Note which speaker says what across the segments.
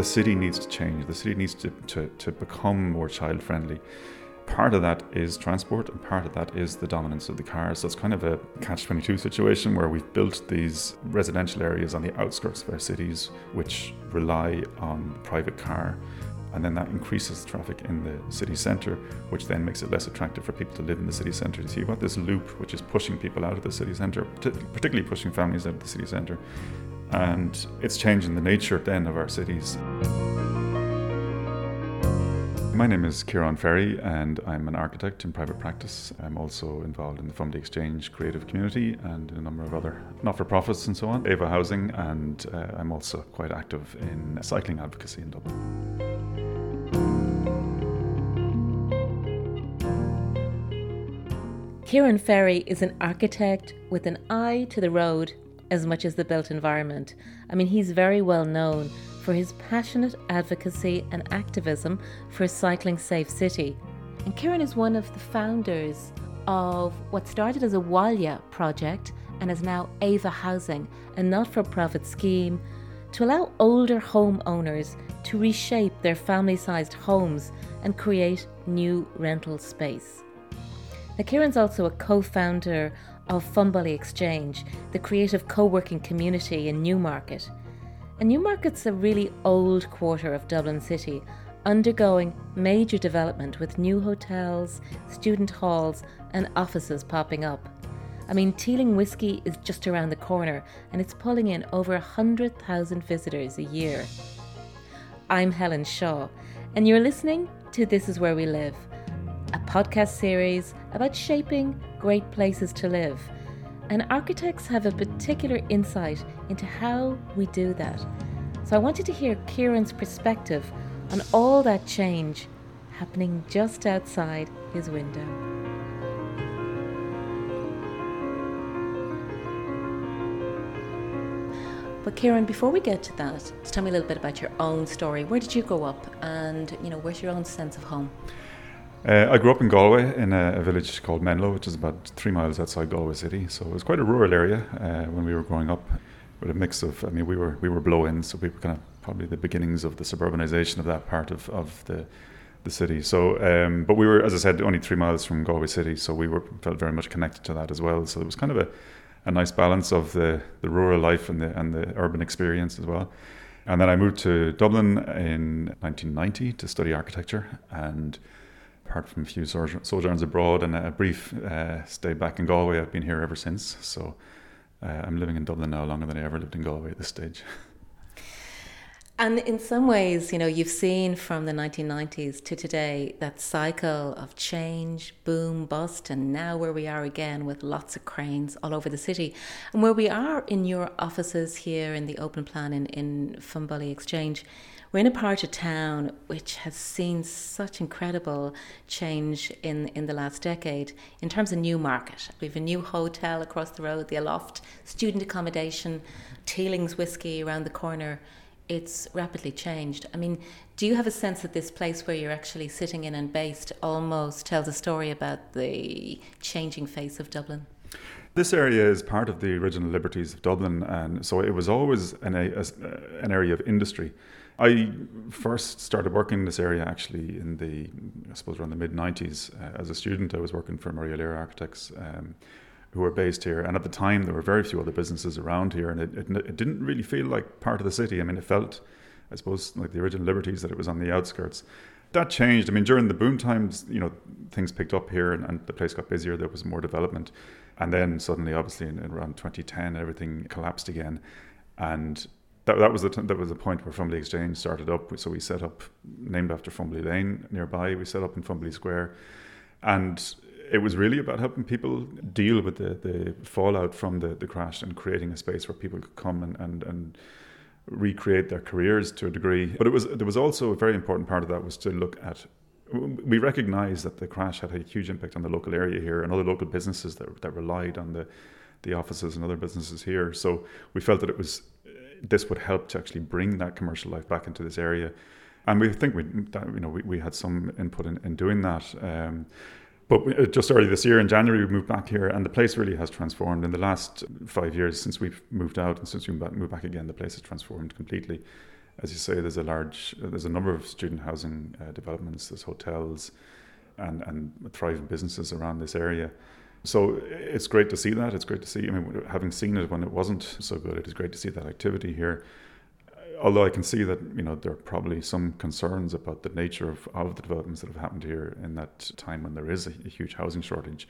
Speaker 1: the city needs to change. The city needs to, to, to become more child friendly. Part of that is transport, and part of that is the dominance of the car. So it's kind of a catch 22 situation where we've built these residential areas on the outskirts of our cities which rely on private car and then that increases traffic in the city centre, which then makes it less attractive for people to live in the city centre. So you've got this loop which is pushing people out of the city centre, particularly pushing families out of the city centre, and it's changing the nature then of our cities. My name is Kieran Ferry, and I'm an architect in private practice. I'm also involved in the Fumbally Exchange creative community and a number of other not for profits and so on, Ava Housing, and uh, I'm also quite active in cycling advocacy in Dublin.
Speaker 2: Kieran Ferry is an architect with an eye to the road as much as the built environment. I mean, he's very well known for his passionate advocacy and activism for a cycling safe city. And Kieran is one of the founders of what started as a Abhaile project and is now Ava Housing, a not for profit scheme to allow older homeowners to reshape their family sized homes and create new rental space. Now, Kieran's also a co founder of Fumbally Exchange, the creative co working community in Newmarket. And Newmarket's a really old quarter of Dublin City, undergoing major development with new hotels, student halls, and offices popping up. I mean, Teeling Whiskey is just around the corner and it's pulling in over 100,000 visitors a year. I'm Helen Shaw, and you're listening to This Is Where We Live a podcast series about shaping great places to live. And architects have a particular insight into how we do that. So I wanted to hear Kieran's perspective on all that change happening just outside his window. But Kieran, before we get to that, just tell me a little bit about your own story. Where did you grow up, and you know, where's your own sense of home?
Speaker 1: Uh, I grew up in Galway in a, a, village called Menlo, which is about three miles outside Galway city. So it was quite a rural area uh, when we were growing up, with a mix of. I mean, we were we were blow-ins, so we were kind of probably the beginnings of the suburbanization of that part of, of the the city. So, um, but we were, as I said, only three miles from Galway city, so we were felt very much connected to that as well. So it was kind of a, a nice balance of the, the rural life and the and the urban experience as well. And then I moved to Dublin in 1990 to study architecture and apart from a few sojourns abroad and a brief uh, stay back in Galway, I've been here ever since. So uh, I'm living in Dublin now longer than I ever lived in Galway at this stage.
Speaker 2: And in some ways, you know, you've seen from the 1990s to today that cycle of change, boom, bust, and now where we are again with lots of cranes all over the city. And where we are in your offices here in the open plan in, in Fumbally Exchange, we're in a part of town which has seen such incredible change in, in the last decade in terms of Newmarket. We have a new hotel across the road, the Aloft, student accommodation, Teeling's Whiskey around the corner. It's rapidly changed. I mean, do you have a sense that this place where you're actually sitting in and based almost tells a story about the changing face of Dublin?
Speaker 1: This area is part of the original liberties of Dublin, and so it was always an, a, an area of industry. I first started working in this area actually in the, I suppose, around the mid 90s. Uh, as a student, I was working for Maria O'Leary Architects. Um, who were based here, and at the time there were very few other businesses around here, and it, it, it didn't really feel like part of the city. I mean, it felt, I suppose, like the original liberties that it was on the outskirts that changed. I mean, during the boom times, you know, things picked up here and, and the place got busier. There was more development. And then suddenly, obviously, in, in around 2010, everything collapsed again. And that, that was the t- that was the point where Fumbally Exchange started up. So we set up, named after Fumbally Lane nearby. We set up in Fumbally Square, and it was really about helping people deal with the, the fallout from the, the crash and creating a space where people could come and, and, and recreate their careers to a degree. But it was there was also a very important part of that was to look at we recognise that the crash had a huge impact on the local area here and other local businesses that, that relied on the the offices and other businesses here. So we felt that it was this would help to actually bring that commercial life back into this area. And we think we, you know, we, we had some input in, in doing that. Um, but uh, just early this year in January, we moved back here, and the place really has transformed. In the last five years since we've moved out and since we moved back again, the place has transformed completely. as you say, there's a large, there's a number of student housing uh, developments, there's hotels, and and thriving businesses around this area. So it's great to see that. It's great to see. I mean, having seen it when it wasn't so good, it is great to see that activity here. Although I can see that you know there are probably some concerns about the nature of, of the developments that have happened here in that time when there is a, huge housing shortage.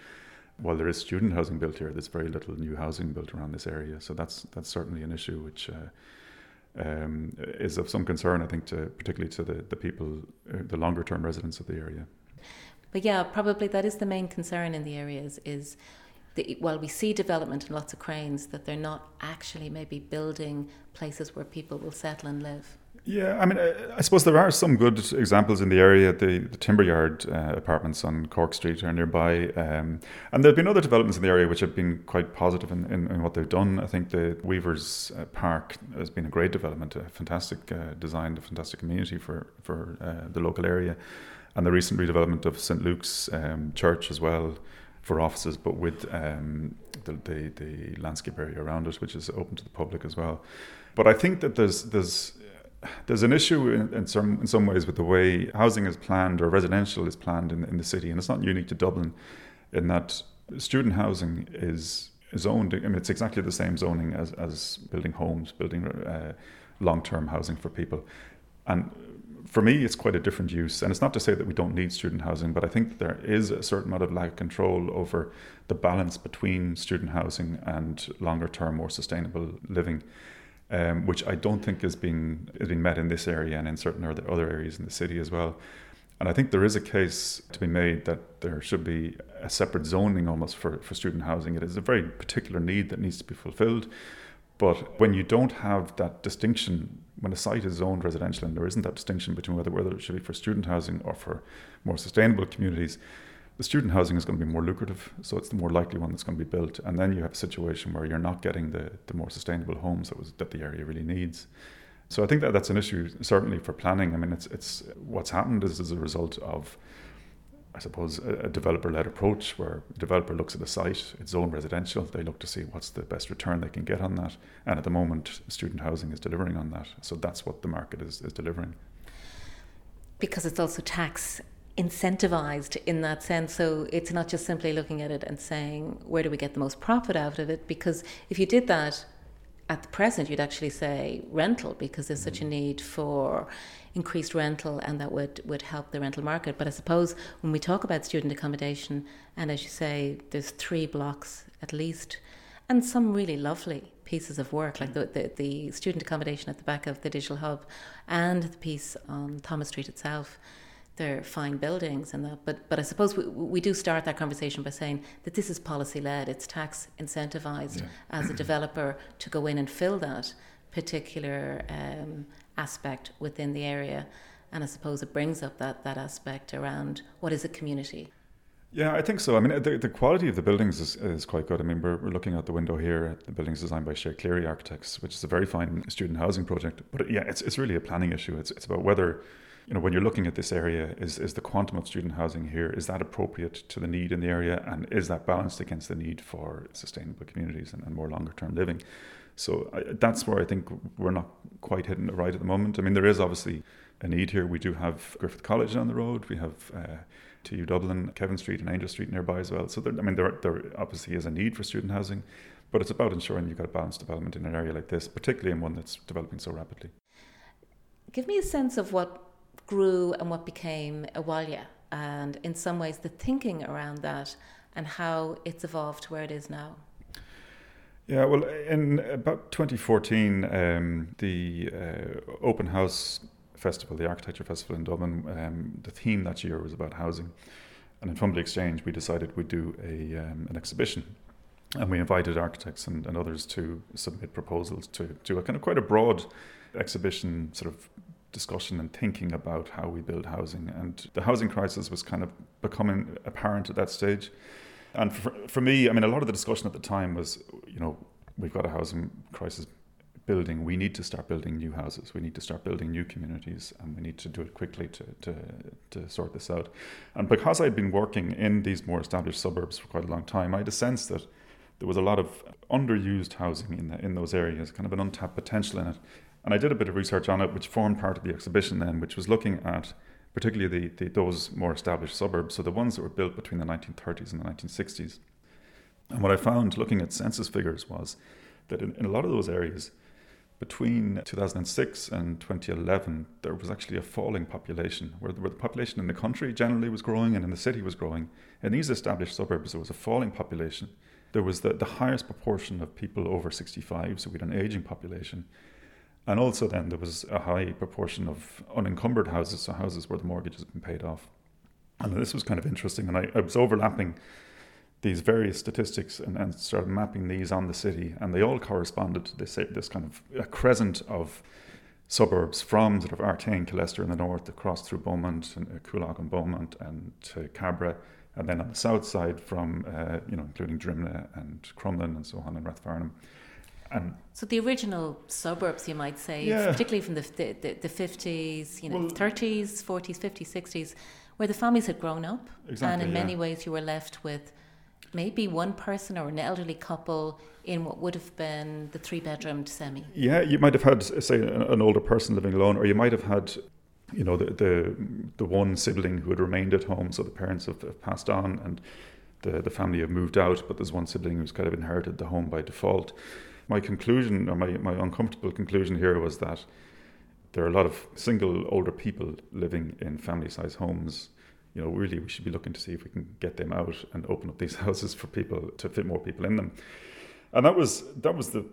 Speaker 1: While there is student housing built here, there's very little new housing built around this area. So that's that's certainly an issue which. Uh, um, is of some concern, I think, to particularly to the, the people, uh, the longer term residents of the area.
Speaker 2: But yeah, probably that is the main concern in the areas is the, while we see development and lots of cranes, that they're not actually maybe building places where people will settle and live.
Speaker 1: Yeah, I mean, I suppose there are some good examples in the area. The, the Timber Yard uh, apartments on Cork Street are nearby. Um, and there have been other developments in the area which have been quite positive in, in, in what they've done. I think the Weavers uh, Park has been a great development, a fantastic uh, design, a fantastic community for, for uh, the local area and the recent redevelopment of St Luke's um, Church as well for offices, but with um, the, the, the landscape area around it, which is open to the public as well. But I think that there's there's there's an issue in, in, some in some ways with the way housing is planned or residential is planned in, in the city, and it's not unique to Dublin, in that student housing is zoned. I mean, it's exactly the same zoning as as building homes, building uh, long term housing for people, and for me, it's quite a different use. And it's not to say that we don't need student housing, but I think there is a certain amount of lack of control over the balance between student housing and longer term, more sustainable living, um, which I don't think is being, is being met in this area and in certain other, areas in the city as well. And I think there is a case to be made that there should be a separate zoning almost for, for student housing. It is a very particular need that needs to be fulfilled. But when you don't have that distinction, when a site is zoned residential and there isn't that distinction between whether, whether it should be for student housing or for more sustainable communities, the student housing is going to be more lucrative. So it's the more likely one that's going to be built. And then you have a situation where you're not getting the, the more sustainable homes that, was, that the area really needs. So I think that that's an issue certainly for planning. I mean, it's, it's what's happened is as a result of I suppose, a, developer led approach where the developer looks at the site, it's own residential, they look to see what's the best return they can get on that. And at the moment, student housing is delivering on that. So that's what the market is, is delivering.
Speaker 2: Because it's also tax incentivized in that sense. So it's not just simply looking at it and saying, where do we get the most profit out of it? Because if you did that at the present, you'd actually say rental because there's such a mm-hmm. need for increased rental and that would, would help the rental market. But I suppose when we talk about student accommodation, and as you say, there's three blocks at least, and some really lovely pieces of work, like the, the, the student accommodation at the back of the digital hub and the piece on Thomas Street itself they're fine buildings and that. But but I suppose we, we do start that conversation by saying that this is policy led. It's tax incentivized yeah. as a developer to go in and fill that particular um, aspect within the area. And I suppose it brings up that, that aspect around what is a community.
Speaker 1: Yeah, I think so. I mean, the, the quality of the buildings is, is quite good. I mean, we're, we're looking out the window here at the buildings designed by Shay Cleary Architects, which is a very fine student housing project. But yeah, it's, it's really a planning issue. It's, it's about whether, you know, when you're looking at this area, is, is the quantum of student housing here, is that appropriate to the need in the area? And is that balanced against the need for sustainable communities and, and more longer term living? So I, that's where I think we're not quite hitting it right at the moment. I mean, there is obviously a need here. We do have Griffith College down the road. We have uh, TU Dublin, Kevin Street, and Aungier Street nearby as well. So there, I mean, there, there obviously is a need for student housing, but it's about ensuring you've got a balanced development in an area like this, particularly in one that's developing so rapidly.
Speaker 2: Give me a sense of what grew and what became Abhaile, and in some ways the thinking around that and how it's evolved to where it is now.
Speaker 1: Yeah, well, in about 2014, um, the uh, Open House Festival, the Architecture Festival in Dublin, um, the theme that year was about housing. And in Fumbally Exchange, we decided we'd do a, um, an exhibition. And we invited architects and, and others to submit proposals to do a kind of quite a broad exhibition sort of discussion and thinking about how we build housing. And the housing crisis was kind of becoming apparent at that stage. And for, for me, I mean, a lot of the discussion at the time was, you know, we've got a housing crisis building. We need to start building new houses. We need to start building new communities, and we need to do it quickly to, to, to sort this out. And because I'd been working in these more established suburbs for quite a long time, I had a sense that there was a lot of underused housing in the, in those areas, kind of an untapped potential in it. And I did a bit of research on it, which formed part of the exhibition then, which was looking at particularly the, the, those more established suburbs, so the ones that were built between the 1930s and the 1960s. And what I found looking at census figures was that in, in a lot of those areas, between 2006 and 2011, there was actually a falling population, where, where the population in the country generally was growing and in the city was growing. In these established suburbs, there was a falling population. There was the, the highest proportion of people over 65, so we had an aging population. And also, then there was a high proportion of unencumbered houses, so houses where the mortgage has been paid off. And this was kind of interesting. And I, I was overlapping these various statistics and, and started mapping these on the city, and they all corresponded to this, this kind of a crescent of suburbs from sort of Artane, Killester in the north, across through Beaumont and uh, Coolock and Beaumont and to Cabra, and then on the south side from, uh, you know, including Drimnagh and Crumlin and so on and Rathfarnham.
Speaker 2: And so the original suburbs, you might say, yeah. particularly from the, the, the 50s, you know, well, 30s, 40s, 50s, 60s, where the families had grown up. Exactly, and in yeah. many ways you were left with maybe one person or an elderly couple in what would have been the three bedroomed semi.
Speaker 1: Yeah, you might have had, say, an older person living alone, or you might have had, you know, the the, the one sibling who had remained at home, so the parents have, have passed on and the, the family have moved out, but there's one sibling who's kind of inherited the home by default. My conclusion, or my, my uncomfortable conclusion here, was that there are a lot of single older people living in family size homes you know, really we should be looking to see if we can get them out and open up these houses for people to fit more people in them. And that was that was the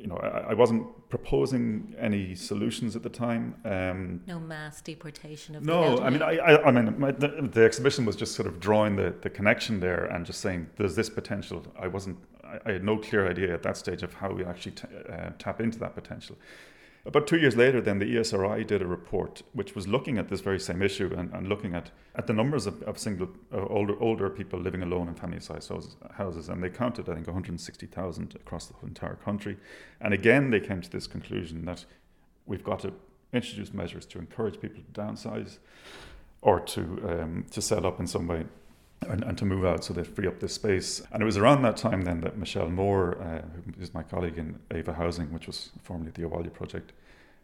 Speaker 1: you know, I, I wasn't proposing any solutions at the time. Um,
Speaker 2: no mass deportation of
Speaker 1: no. I mean, I, I, I mean, my, the, the, exhibition was just sort of drawing the, the connection there and just saying there's this potential. I wasn't. I, I had no clear idea at that stage of how we actually t- uh, tap into that potential. About two years later, then the ESRI did a report which was looking at this very same issue and, and looking at, at the numbers of, of single older older people living alone in family size houses, and they counted I think 160,000 across the entire country. And again, they came to this conclusion that we've got to introduce measures to encourage people to downsize or to um, to set up in some way and, and, to move out so they free up this space. And it was around that time then that Michelle Moore, uh, who is my colleague in Ava Housing, which was formerly the Abhaile project,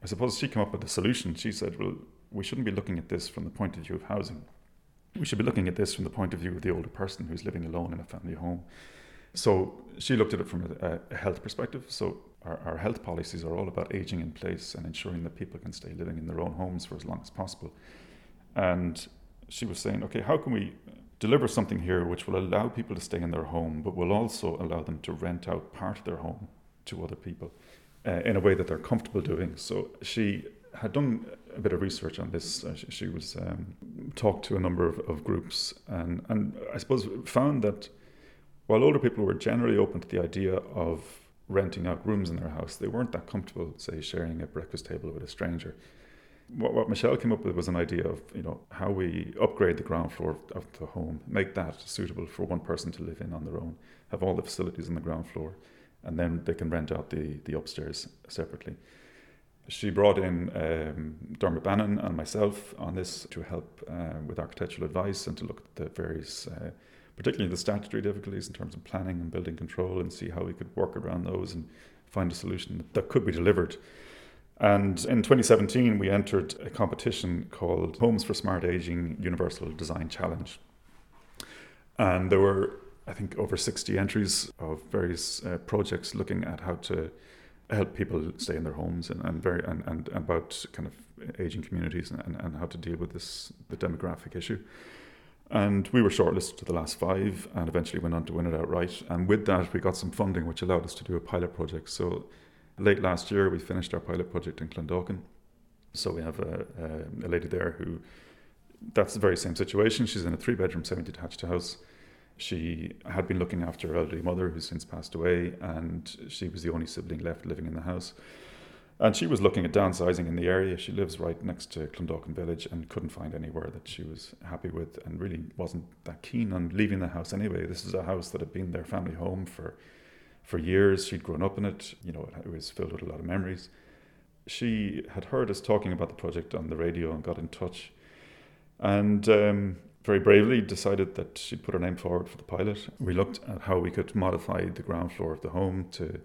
Speaker 1: I suppose she came up with a solution. She said, well, we shouldn't be looking at this from the point of view of housing. We should be looking at this from the point of view of the older person who's living alone in a family home. So she looked at it from a, a health perspective. So our, our health policies are all about aging in place and ensuring that people can stay living in their own homes for as long as possible. And she was saying, okay, how can we deliver something here which will allow people to stay in their home, but will also allow them to rent out part of their home to other people uh, in a way that they're comfortable doing. So she had done a bit of research on this. Uh, she, she, was um, talked to a number of, of groups and, and I suppose found that while older people were generally open to the idea of renting out rooms in their house, they weren't that comfortable, say, sharing a breakfast table with a stranger what, what Michelle came up with was an idea of you know how we upgrade the ground floor of the home, make that suitable for one person to live in on their own, have all the facilities on the ground floor, and then they can rent out the the upstairs separately. She brought in um, Dermot Bannon and myself on this to help uh, with architectural advice and to look at the various, uh, particularly the statutory difficulties in terms of planning and building control, and see how we could work around those and find a solution that could be delivered and in 2017, we entered a competition called Homes for Smart Aging Universal Design Challenge. And there were, I think, over 60 entries of various uh, projects looking at how to help people stay in their homes and, and, very, and, and about kind of aging communities and, and how to deal with this the demographic issue. And we were shortlisted to the last five and eventually went on to win it outright. And with that, we got some funding, which allowed us to do a pilot project. So Late last year, we finished our pilot project in Clondalkin. So we have a, a, a lady there who, that's the very same situation. She's in a three bedroom, semi detached house. She had been looking after her elderly mother, who's since passed away, and she was the only sibling left living in the house. And she was looking at downsizing in the area. She lives right next to Clondalkin Village and couldn't find anywhere that she was happy with and really wasn't that keen on leaving the house anyway. This is a house that had been their family home for for years. She'd grown up in it. You know, it was filled with a lot of memories. She had heard us talking about the project on the radio and got in touch, and um, very bravely decided that she'd put her name forward for the pilot. We looked at how we could modify the ground floor of the home to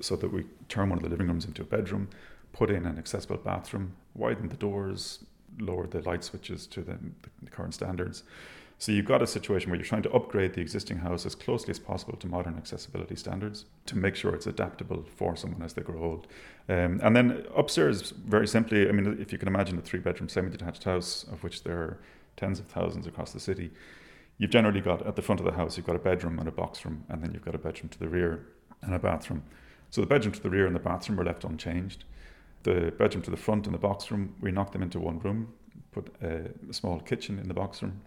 Speaker 1: so that we turn one of the living rooms into a bedroom, put in an accessible bathroom, widen the doors, lower the light switches to the, the current standards. So you've got a situation where you're trying to upgrade the existing house as closely as possible to modern accessibility standards to make sure it's adaptable for someone as they grow old. Um, and then upstairs, very simply, I mean, if you can imagine a three bedroom semi detached house, of which there are tens of thousands across the city, you've generally got at the front of the house, you've got a bedroom and a box room, and then you've got a bedroom to the rear and a bathroom. So the bedroom to the rear and the bathroom are left unchanged. The bedroom to the front and the box room, we knock them into one room, put a, a small kitchen in the box room,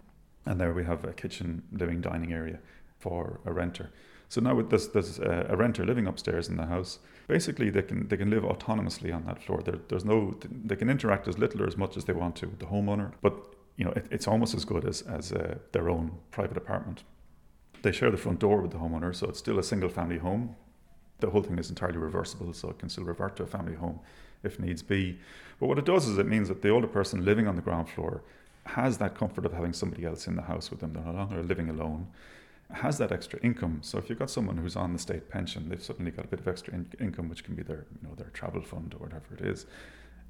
Speaker 1: and there we have a kitchen, living, dining area for a renter. So now with this, there's a, renter living upstairs in the house. Basically, they can they can live autonomously on that floor. There, there's no they can interact as little or as much as they want to with the homeowner, but you know it, it's almost as good as as uh, their own private apartment. They share the front door with the homeowner, so it's still a single family home. The whole thing is entirely reversible, so it can still revert to a family home if needs be. But what it does is it means that the older person living on the ground floor has that comfort of having somebody else in the house with them. They're no longer living alone. Has that extra income. So if you've got someone who's on the state pension, they've suddenly got a bit of extra in- income, which can be their, you know, their travel fund or whatever it is,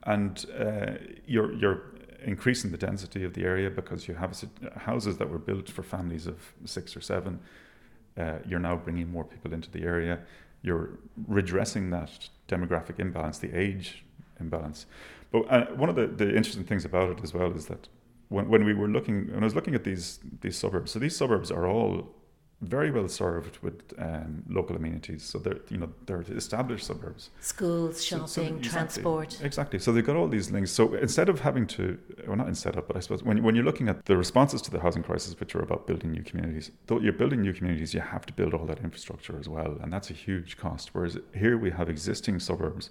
Speaker 1: and uh, you're you're increasing the density of the area because you have houses that were built for families of six or seven. Uh, you're now bringing more people into the area. You're redressing that demographic imbalance, the age imbalance. But uh, one of the, the interesting things about it as well is that when, when we were looking, when I was looking at these these suburbs, so these suburbs are all very well served with um, local amenities. So they're you know they're established suburbs.
Speaker 2: Schools, shopping, so, so exactly, transport.
Speaker 1: Exactly. So they've got all these links. So instead of having to, well, not instead of, but I suppose when when you're looking at the responses to the housing crisis, which are about building new communities, though you're building new communities, you have to build all that infrastructure as well, and that's a huge cost. Whereas here we have existing suburbs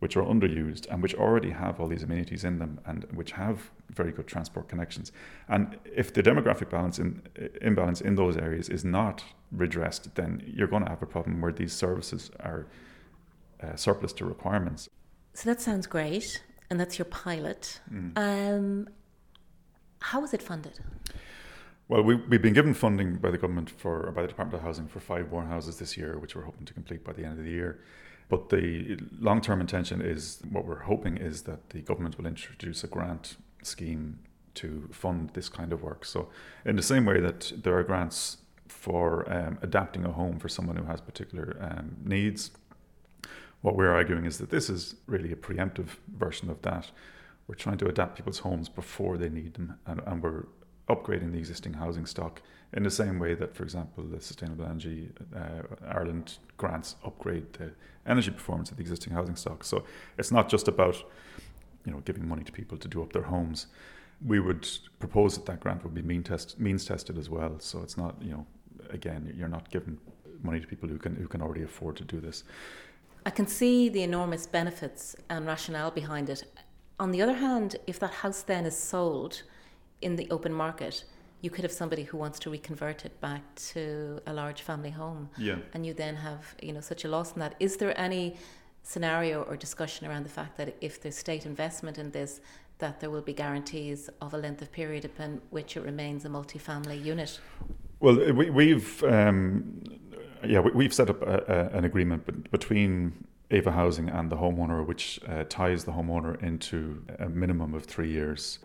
Speaker 1: which are underused and which already have all these amenities in them and which have very good transport connections. And if the demographic balance in, imbalance in those areas is not redressed, then you're going to have a problem where these services are uh, surplus to requirements.
Speaker 2: So that sounds great, and that's your pilot. Mm. Um, how is it funded?
Speaker 1: Well, we, we've been given funding by the government for by the Department of Housing for five more houses this year, which we're hoping to complete by the end of the year. But the long term intention is what we're hoping is that the government will introduce a grant scheme to fund this kind of work. So, in the same way that there are grants for um, adapting a home for someone who has particular um, needs, what we're arguing is that this is really a preemptive version of that. We're trying to adapt people's homes before they need them, and, and we're upgrading the existing housing stock in the same way that, for example, the Sustainable Energy uh, Ireland grants upgrade the energy performance of the existing housing stock. So it's not just about you know giving money to people to do up their homes. We would propose that that grant would be mean test, means tested as well. So it's not you know again you're not giving money to people who can who can already afford to do this.
Speaker 2: I can see the enormous benefits and rationale behind it. On the other hand, if that house then is sold in the open market, you could have somebody who wants to reconvert it back to a large family home.
Speaker 1: Yeah.
Speaker 2: And you then have, you know, such a loss in that. Is there any scenario or discussion around the fact that if there's state investment in this, that there will be guarantees of a length of period upon which it remains a multifamily unit?
Speaker 1: Well, we, have um, yeah, we, have set up a, a, an agreement between Ava Housing and the homeowner, which uh, ties the homeowner into a minimum of three years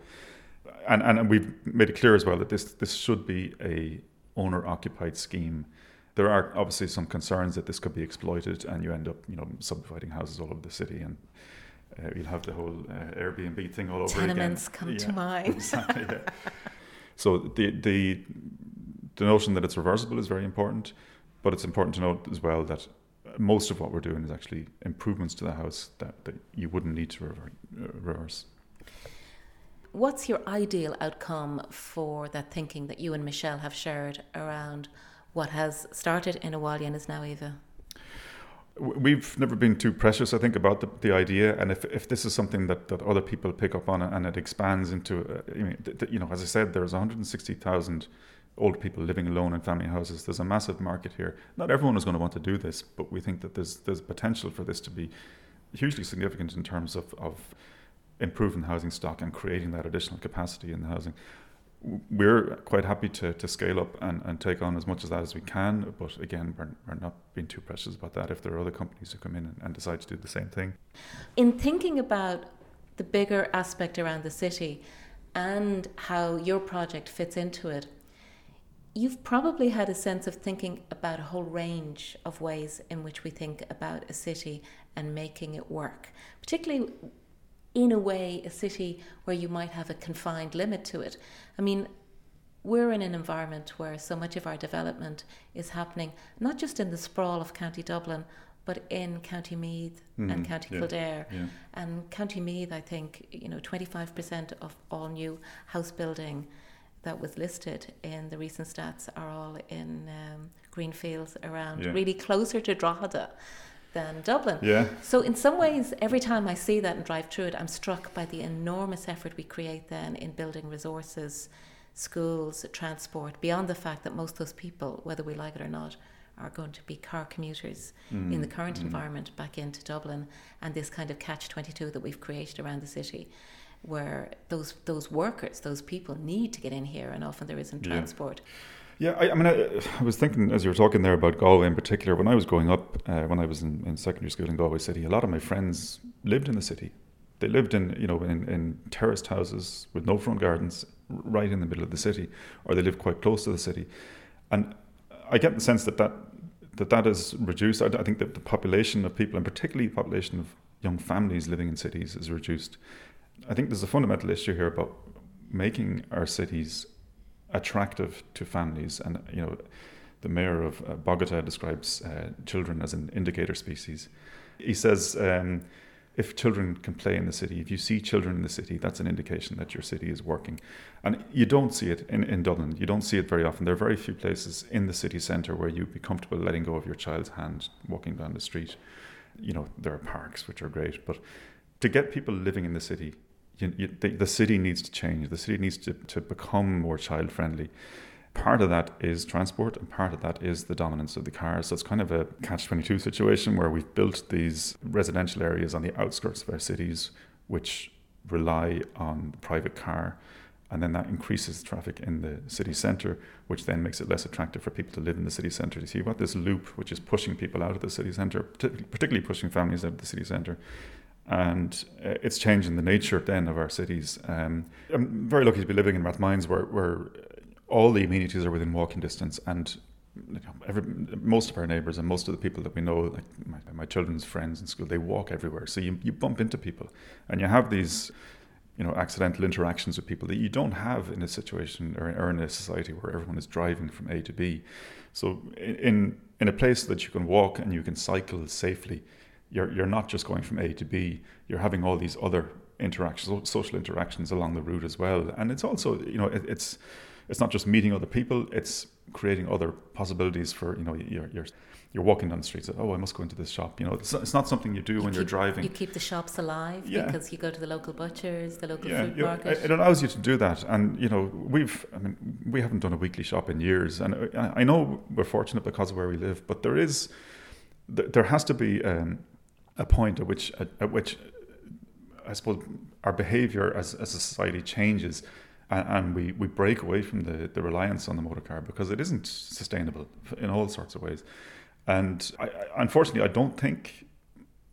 Speaker 1: and, and we've made it clear as well that this this should be a owner occupied scheme. There are obviously some concerns that this could be exploited, and you end up you know subdividing houses all over the city, and uh, you'll have the whole uh, Airbnb thing all over
Speaker 2: Tenements
Speaker 1: again.
Speaker 2: come yeah, to mind.
Speaker 1: Exactly, yeah. So the the the notion that it's reversible is very important, but it's important to note as well that most of what we're doing is actually improvements to the house that, that you wouldn't need to reverse.
Speaker 2: What's your ideal outcome for that thinking that you and Michelle have shared around what has started in Abhaile and is now Ava?
Speaker 1: We've never been too precious, I think, about the, the idea. And if, if this is something that, that other people pick up on and it expands into, uh, you know, as I said, there's 160,000 old people living alone in family houses. There's a massive market here. Not everyone is going to want to do this, but we think that there's there's potential for this to be hugely significant in terms of, of improving the housing stock and creating that additional capacity in the housing. we're quite happy to, to scale up and, and take on as much of that as we can. But again, we're, we're not being too precious about that if there are other companies who come in and, and decide to do the same thing.
Speaker 2: In thinking about the bigger aspect around the city and how your project fits into it, you've probably had a sense of thinking about a whole range of ways in which we think about a city and making it work, particularly in a way, a city where you might have a confined limit to it. I mean, we're in an environment where so much of our development is happening not just in the sprawl of County Dublin, but in County Meath mm, and County yeah, Kildare. Yeah. And County Meath, I think, you know, 25% of all new house building that was listed in the recent stats are all in um, green fields around, yeah. really closer to Drogheda than Dublin.
Speaker 1: Yeah.
Speaker 2: So in some ways, every time I see that and drive through it, I'm struck by the enormous effort we create then in building resources, schools, transport, beyond the fact that most of those people, whether we like it or not, are going to be car commuters mm. in the current mm. environment back into Dublin and this kind of catch 22 that we've created around the city where those those workers, those people need to get in here, and often there isn't transport.
Speaker 1: Yeah, I, I mean, I, I, was thinking as you were talking there about Galway in particular. When I was growing up, uh, when I was in, in, secondary school in Galway City, a lot of my friends lived in the city. They lived in you know in, in terraced houses with no front gardens, right in the middle of the city, or they lived quite close to the city. And I get the sense that that that that is reduced. I, I think that the population of people, and particularly the population of young families living in cities, is reduced. I think there's a fundamental issue here about making our cities attractive to families. And, you know, the mayor of uh, Bogota describes uh, children as an indicator species. He says, um, if children can play in the city, if you see children in the city, that's an indication that your city is working. And you don't see it in, in Dublin. You don't see it very often. There are very few places in the city centre where you'd be comfortable letting go of your child's hand walking down the street. You know, there are parks, which are great, but to get people living in the city you, you, the, the, city needs to change. The city needs to, to become more child friendly. Part of that is transport, and part of that is the dominance of the car. So it's kind of a catch 22 situation where we've built these residential areas on the outskirts of our cities, which rely on private car. And then that increases traffic in the city centre, which then makes it less attractive for people to live in the city centre. You see what this loop, which is pushing people out of the city centre, particularly pushing families out of the city centre, and uh, it's changing the nature then of our cities. Um, I'm very lucky to be living in Rathmines where, where all the amenities are within walking distance and every, most of our neighbours and most of the people that we know, like my, my, children's friends in school, they walk everywhere. So you, you bump into people and you have these, you know, accidental interactions with people that you don't have in a situation or, or in a society where everyone is driving from A to B. So in in a place that you can walk and you can cycle safely, you're you're not just going from A to B. You're having all these other interactions, social interactions along the route as well. And it's also you know it, it's it's not just meeting other people. It's creating other possibilities for you know you're you're you're walking down the streets. Oh, I must go into this shop. You know, it's, it's not something you do you when
Speaker 2: keep,
Speaker 1: you're driving.
Speaker 2: You keep the shops alive yeah. because you go to the local butchers, the local yeah, food market.
Speaker 1: It allows you to do that, and you know, we've. I mean, we haven't done a weekly shop in years, and I know we're fortunate because of where we live, but there is, there has to be. Um, a point at which at, at which I suppose our behaviour as, as a society changes and, and, we, we break away from the, the reliance on the motor car because it isn't sustainable in all sorts of ways. And I, I, unfortunately, I don't think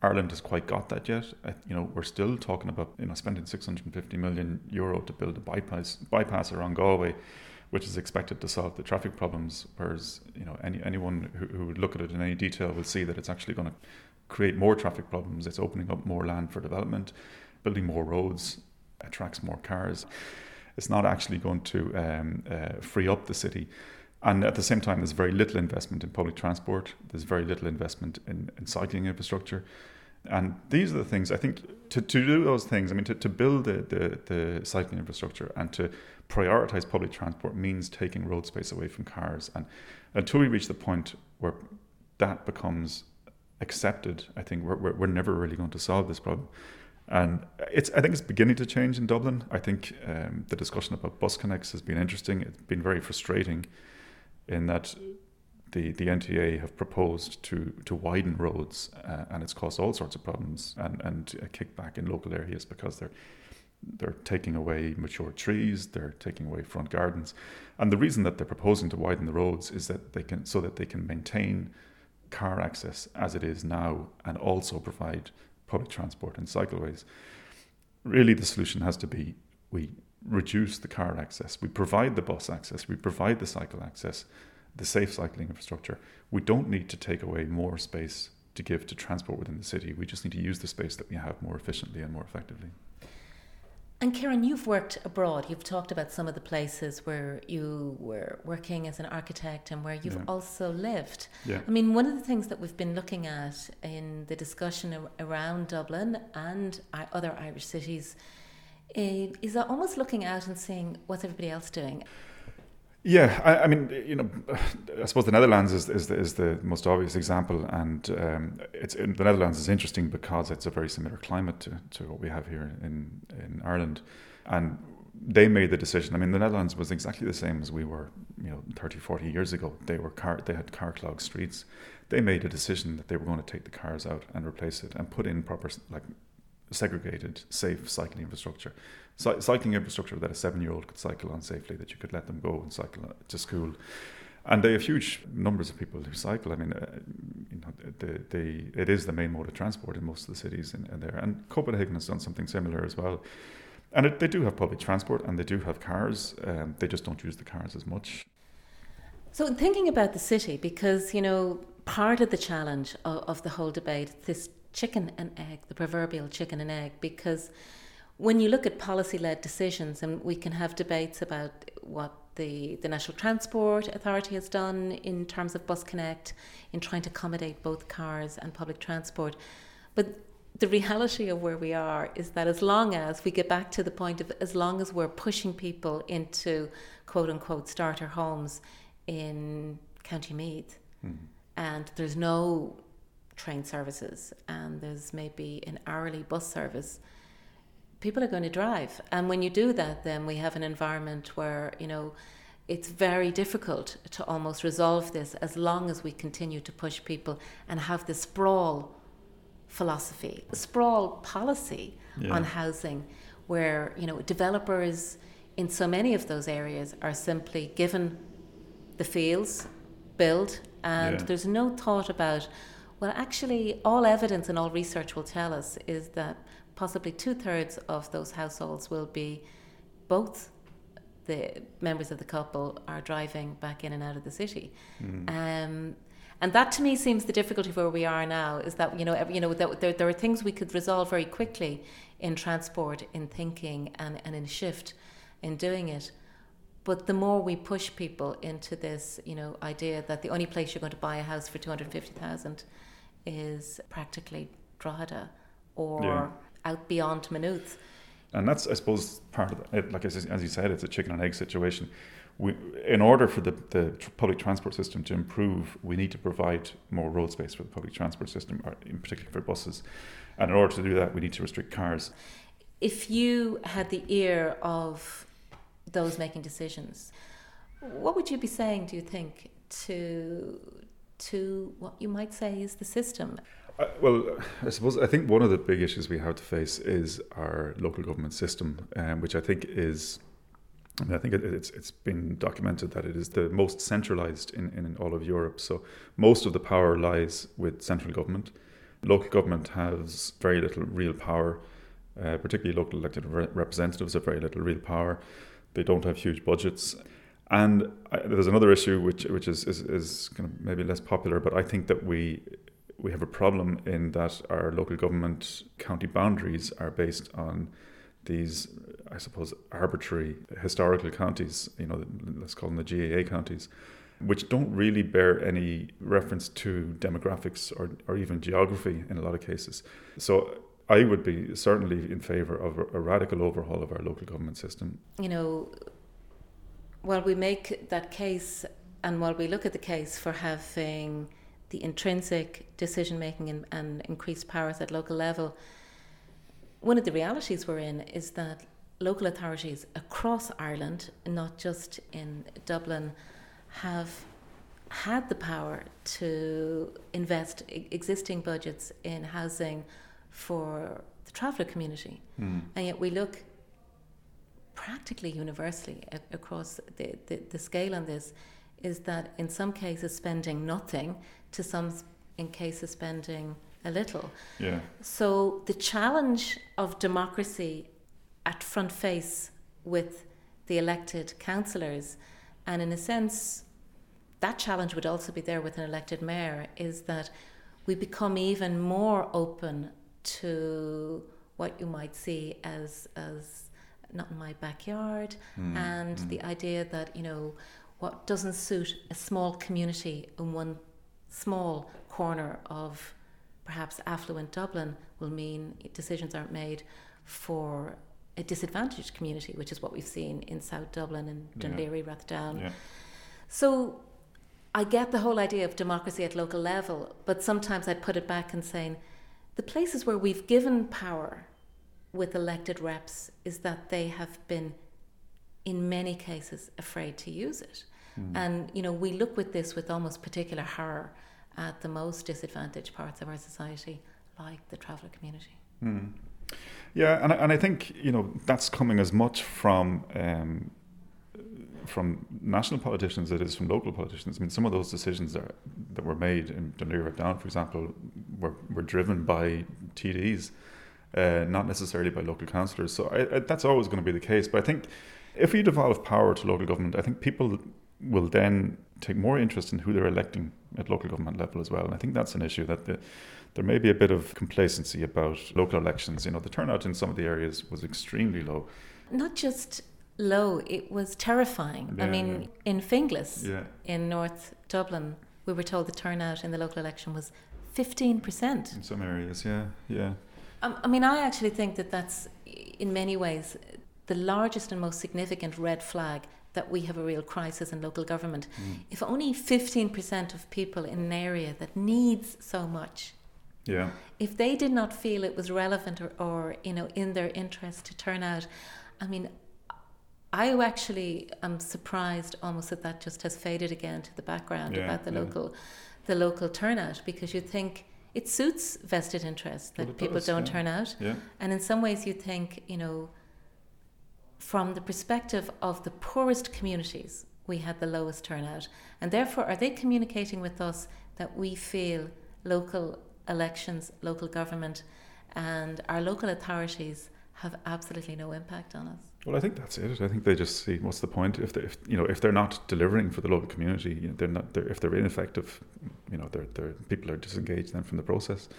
Speaker 1: Ireland has quite got that yet. You know, we're still talking about you know spending 650 million euro to build a bypass bypass around Galway, which is expected to solve the traffic problems. Whereas you know any anyone who, who would look at it in any detail will see that it's actually going to create more traffic problems. It's opening up more land for development, building more roads, attracts more cars. It's not actually going to um, uh, free up the city. And at the same time, there's very little investment in public transport. There's very little investment in, in cycling infrastructure. And these are the things I think to, to do those things, I mean, to, to build the, the, the cycling infrastructure and to prioritize public transport means taking road space away from cars. And until we reach the point where that becomes accepted, I think we're, we're, we're never really going to solve this problem. And it's, I think it's beginning to change in Dublin. I think um, the discussion about bus connects has been interesting. It's been very frustrating in that the, the NTA have proposed to, to widen roads uh, and it's caused all sorts of problems and, and a kickback in local areas because they're they're taking away mature trees, they're taking away front gardens, and the reason that they're proposing to widen the roads is that they can so that they can maintain car access as it is now and also provide public transport and cycleways. Really, the solution has to be we reduce the car access, we provide the bus access, we provide the cycle access, the safe cycling infrastructure. We don't need to take away more space to give to transport within the city. We just need to use the space that we have more efficiently and more effectively.
Speaker 2: And Kieran, you've worked abroad. You've talked about some of the places where you were working as an architect and where you've yeah. also lived.
Speaker 1: Yeah.
Speaker 2: I mean, one of the things that we've been looking at in the discussion around Dublin and other Irish cities eh, is almost looking out and seeing what's everybody else doing.
Speaker 1: Yeah, I, I, mean, you know, I suppose the Netherlands is, is, the, is the most obvious example, and um, it's the Netherlands is interesting because it's a very similar climate to, to what we have here in in Ireland, and they made the decision. I mean, the Netherlands was exactly the same as we were, you know, 30, 40 years ago. They were car, they had car clogged streets. They made a decision that they were going to take the cars out and replace it and put in proper like segregated, safe cycling infrastructure. Cy- cycling infrastructure that a seven year old could cycle on safely, that you could let them go and cycle to school. And they have huge numbers of people who cycle. I mean, uh, you know, it is the main mode of transport in most of the cities in, in there. And Copenhagen has done something similar as well. And it, they do have public transport and they do have cars. Um, they just don't use the cars as much.
Speaker 2: So, thinking about the city, because, you know, part of the challenge of, of the whole debate, this chicken and egg, the proverbial chicken and egg, because when you look at policy led decisions, and we can have debates about what the, the National Transport Authority has done in terms of Bus Connect, in trying to accommodate both cars and public transport. But the reality of where we are is that as long as we get back to the point of as long as we're pushing people into quote unquote starter homes in County Meath, mm-hmm. and there's no train services and there's maybe an hourly bus service, people are going to drive. And when you do that, then we have an environment where, you know, it's very difficult to almost resolve this as long as we continue to push people and have the sprawl philosophy, sprawl policy yeah. on housing, where, you know, developers in so many of those areas are simply given the fields, build, and yeah. there's no thought about well, actually, all evidence and all research will tell us is that possibly two thirds of those households will be both the members of the couple are driving back in and out of the city. Mm. Um, and that to me seems the difficulty where we are now is that you know every, you know there, there are things we could resolve very quickly in transport, in thinking, and, and in shift in doing it. But the more we push people into this, you know, idea that the only place you're going to buy a house for two hundred fifty thousand is practically Drogheda or yeah. out beyond Maynooth.
Speaker 1: And that's, I suppose, part of it. Like as, as you said, it's a chicken and egg situation. We, in order for the, the public transport system to improve, we need to provide more road space for the public transport system, in particular for buses. And in order to do that, we need to restrict cars.
Speaker 2: If you had the ear of those making decisions, what would you be saying, do you think, to to what you might say is the system?
Speaker 1: Uh, well, I suppose I think one of the big issues we have to face is our local government system, um, which I think is. I, mean, I think it, it's it's been documented that it is the most centralized in, in all of Europe. So most of the power lies with central government. Local government has very little real power, uh, particularly local elected re- representatives have very little real power. They don't have huge budgets. And I, there's another issue which which is, is, is kind of maybe less popular, but I think that we we have a problem in that our local government county boundaries are based on these, I suppose, arbitrary historical counties. You know, let's call them the GAA counties, which don't really bear any reference to demographics or, or even geography in a lot of cases. So I would be certainly in favour of a, a radical overhaul of our local government system.
Speaker 2: You know, while we make that case and while we look at the case for having the intrinsic decision making and, and, increased powers at local level, one of the realities we're in is that local authorities across Ireland, not just in Dublin, have had the power to invest existing budgets in housing for the traveller community. Mm. And yet we look practically universally across the, the, the scale on this is that in some cases spending nothing to some in cases spending a little.
Speaker 1: Yeah.
Speaker 2: So the challenge of democracy at front face with the elected councillors, and in a sense, that challenge would also be there with an elected mayor, is that we become even more open to what you might see as as not in my backyard, mm. and mm. the idea that you know what doesn't suit a small community in one small corner of perhaps affluent Dublin will mean decisions aren't made for a disadvantaged community, which is what we've seen in South Dublin and Laoghaire, yeah. Rathdown. Yeah. So I get the whole idea of democracy at local level, but sometimes I'd put it back and saying the places where we've given power with elected reps is that they have been, in many cases, afraid to use it. Mm. And, you know, we look with this with almost particular horror at the most disadvantaged parts of our society, like the traveller community.
Speaker 1: Mm. Yeah, and, and I think, you know, that's coming as much from. Um, from national politicians as it is from local politicians. I mean, some of those decisions that, that were made in Laoghaire Down, for example, were, were driven by TDs, uh, not necessarily by local councillors. So I, I, that's always going to be the case. But I think if we devolve power to local government, I think people will then take more interest in who they're electing at local government level as well. And I think that's an issue that the, there may be a bit of complacency about local elections. You know, the turnout in some of the areas was extremely low.
Speaker 2: Not just low, it was terrifying. Yeah, I mean, yeah. in Finglas, yeah. in North Dublin, we were told the turnout in the local election was 15%.
Speaker 1: In some areas, yeah, yeah.
Speaker 2: Um, I mean, I actually think that that's, in many ways, the largest and most significant red flag that we have a real crisis in local government. Mm. If only 15% of people in an area that needs so much,
Speaker 1: yeah.
Speaker 2: if they did not feel it was relevant or, or you know in their interest to turn out, I mean, I actually am surprised almost that that just has faded again to the background yeah, about the yeah. local, the local turnout because you think it suits vested interests that well, people does, don't
Speaker 1: yeah.
Speaker 2: turn out, and in some ways you think you know from the perspective of the poorest communities, we had the lowest turnout. And therefore, are they communicating with us that we feel local elections, local government, and our local authorities have absolutely no impact on us?
Speaker 1: Well, I think that's it. I think they just see what's the point if they, if you know if they're not delivering for the local community, you know, they're not. They're, if they're ineffective, you know, they're, they're people are disengaged then from the process.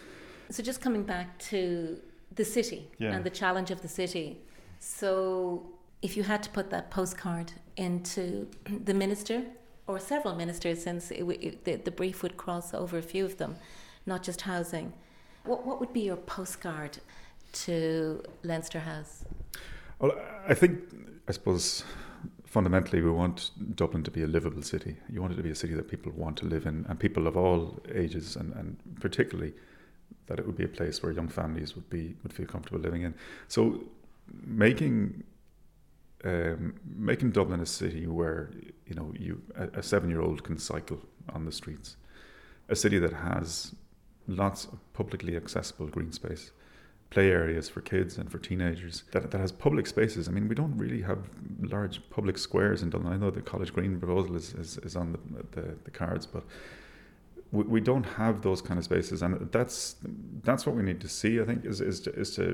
Speaker 2: So, just coming back to the city yeah. and the challenge of the city. So, if you had to put that postcard into the minister or several ministers, since it, it, the, the brief would cross over a few of them, not just housing, what, what would be your postcard to Leinster House?
Speaker 1: Well, I think, I suppose, fundamentally, we want Dublin to be a livable city. You want it to be a city that people want to live in, and people of all ages, and, and particularly that it would be a place where young families would be would feel comfortable living in. So, making um, making Dublin a city where you know you a, a seven-year-old can cycle on the streets, a city that has lots of publicly accessible green space, play areas for kids and for teenagers, that, that has public spaces. I mean, we don't really have large public squares in Dublin. I know the College Green proposal is, is, is on the, the, the cards, but we, we don't have those kind of spaces, and that's that's what we need to see. I think is is to, is to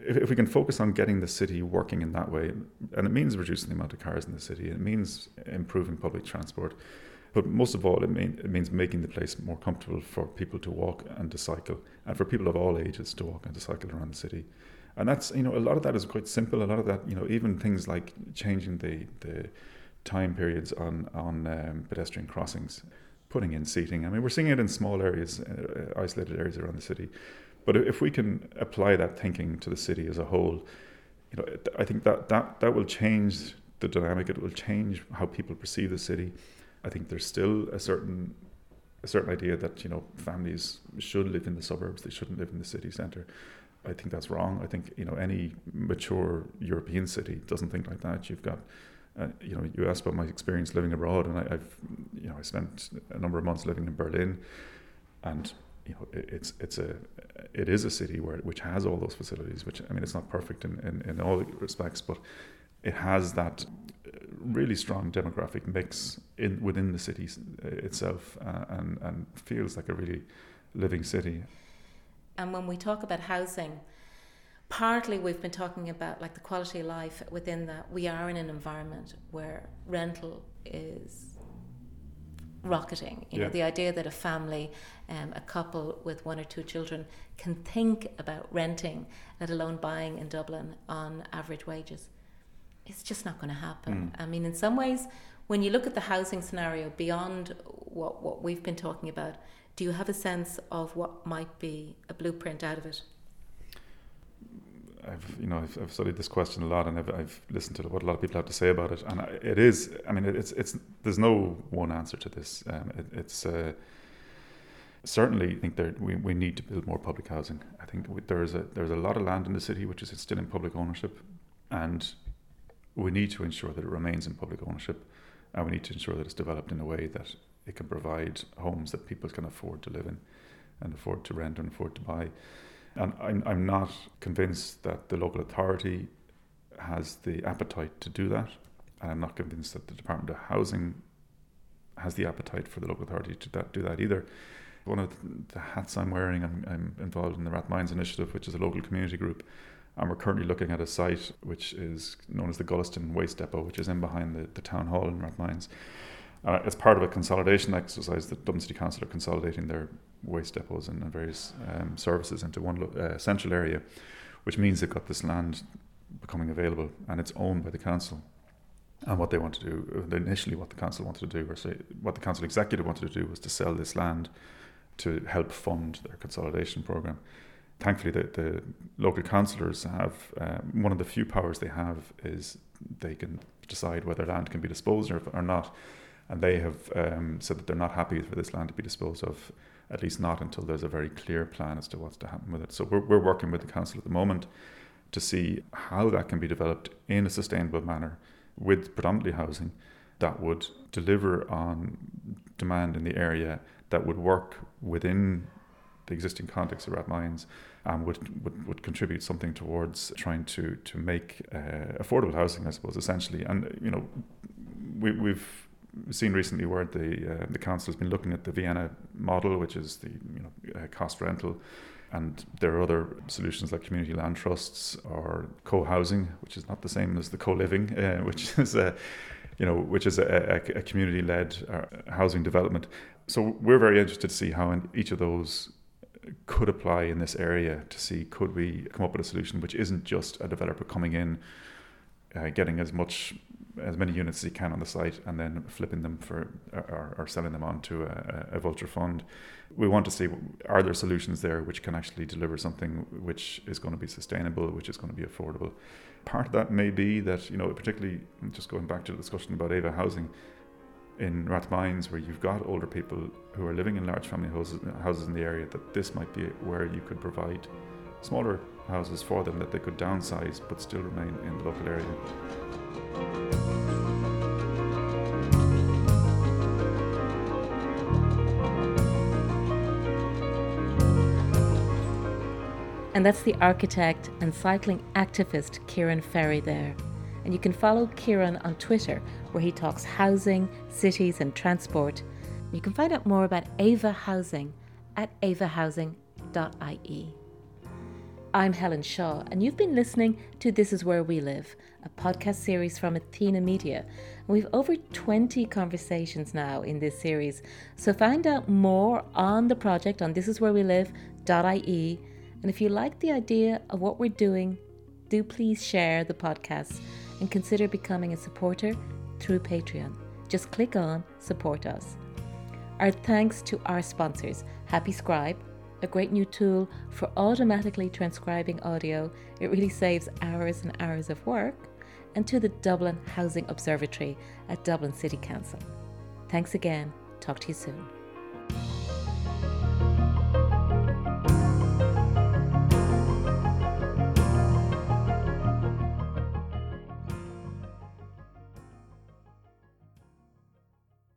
Speaker 1: if, if we can focus on getting the city working in that way, and it means reducing the amount of cars in the city, it means improving public transport, but most of all, it, mean, it means making the place more comfortable for people to walk and to cycle, and for people of all ages to walk and to cycle around the city. And that's you know a lot of that is quite simple. A lot of that you know even things like changing the the time periods on on um, pedestrian crossings, putting in seating. I mean we're seeing it in small areas, uh, isolated areas around the city. But if we can apply that thinking to the city as a whole, you know, I think that, that, that will change the dynamic. It will change how people perceive the city. I think there's still a certain a certain idea that you know families should live in the suburbs. They shouldn't live in the city centre. I think that's wrong. I think you know any mature European city doesn't think like that. You've got uh, you know, you asked about my experience living abroad, and I, have you know, I spent a number of months living in Berlin, and you know, it's it's a it is a city where which has all those facilities. Which I mean, it's not perfect in, in, in all respects, but it has that really strong demographic mix in within the city uh, itself uh, and, and feels like a really living city.
Speaker 2: And when we talk about housing, partly we've been talking about like the quality of life within that we are in an environment where rental is rocketing you yeah. know the idea that a family um, a couple with one or two children can think about renting let alone buying in dublin on average wages it's just not going to happen. Mm. I mean, in some ways, when you look at the housing scenario beyond what, what we've been talking about, do you have a sense of what might be a blueprint out of it?
Speaker 1: I've you know I've, I've, studied this question a lot, and I've, I've, listened to what a lot of people have to say about it, and it is. I mean, it's it's there's no one answer to this. Um, it, it's uh, certainly I think that we, we need to build more public housing. I think there's a there's a lot of land in the city which is still in public ownership, and we need to ensure that it remains in public ownership and we need to ensure that it's developed in a way that it can provide homes that people can afford to live in and afford to rent and afford to buy. And I'm, I'm not convinced that the local authority has the appetite to do that. And I'm not convinced that the Department of Housing has the appetite for the local authority to that, do that either. One of the hats I'm wearing, I'm, I'm involved in the Rathmines Initiative, which is a local community group and we're currently looking at a site which is known as the Gulistan Waste Depot, which is in behind the, the town hall in Rathmines. Uh, it's part of a consolidation exercise the Dublin City Council are consolidating their waste depots and various um, services into one uh, central area, which means they've got this land becoming available and it's owned by the council. And what they want to do, uh, initially, what the council wanted to do, or say, what the council executive wanted to do, was to sell this land to help fund their consolidation program thankfully, the, the local councillors have uh, one of the few powers they have is they can decide whether land can be disposed of or not. And they have um, said that they're not happy for this land to be disposed of, at least not until there's a very clear plan as to what's to happen with it. So we're, we're working with the council at the moment to see how that can be developed in a sustainable manner with predominantly housing that would deliver on demand in the area that would work within the existing context of Rathmines um, would, would, would contribute something towards trying to to make uh, affordable housing, I suppose, essentially. And you know, we, we've seen recently where the uh, the council has been looking at the Vienna model, which is the you know uh, cost rental, and there are other solutions like community land trusts or co-housing, which is not the same as the co-living, uh, which is a you know which is a, a, a community-led uh, housing development. So we're very interested to see how in each of those could apply in this area to see could we come up with a solution which isn't just a developer coming in, uh, getting as much as many units as he can on the site and then flipping them for or, or selling them on to a, a, vulture fund. We want to see are there solutions there which can actually deliver something which is going to be sustainable, which is going to be affordable. Part of that may be that you know, particularly just going back to the discussion about Ava housing in Rathmines, where you've got older people who are living in large family houses, houses in the area, that this might be where you could provide smaller houses for them that they could downsize but still remain in the local area.
Speaker 2: And that's the architect and cycling activist Kieran Ferry there. And you can follow Kieran on Twitter, where he talks housing, cities, and transport. You can find out more about Ava Housing at avahousing.ie. I'm Helen Shaw, and you've been listening to This Is Where We Live, a podcast series from Athena Media. We've over 20 conversations now in this series, so find out more on the project on thisiswherewelive.ie. And if you like the idea of what we're doing, do please share the podcast and consider becoming a supporter through Patreon. Just click on Support Us. Our thanks to our sponsors Happy Scribe, a great new tool for automatically transcribing audio. It really saves hours and hours of work. And to the Dublin Housing Observatory at Dublin City Council. Thanks again. Talk to you soon.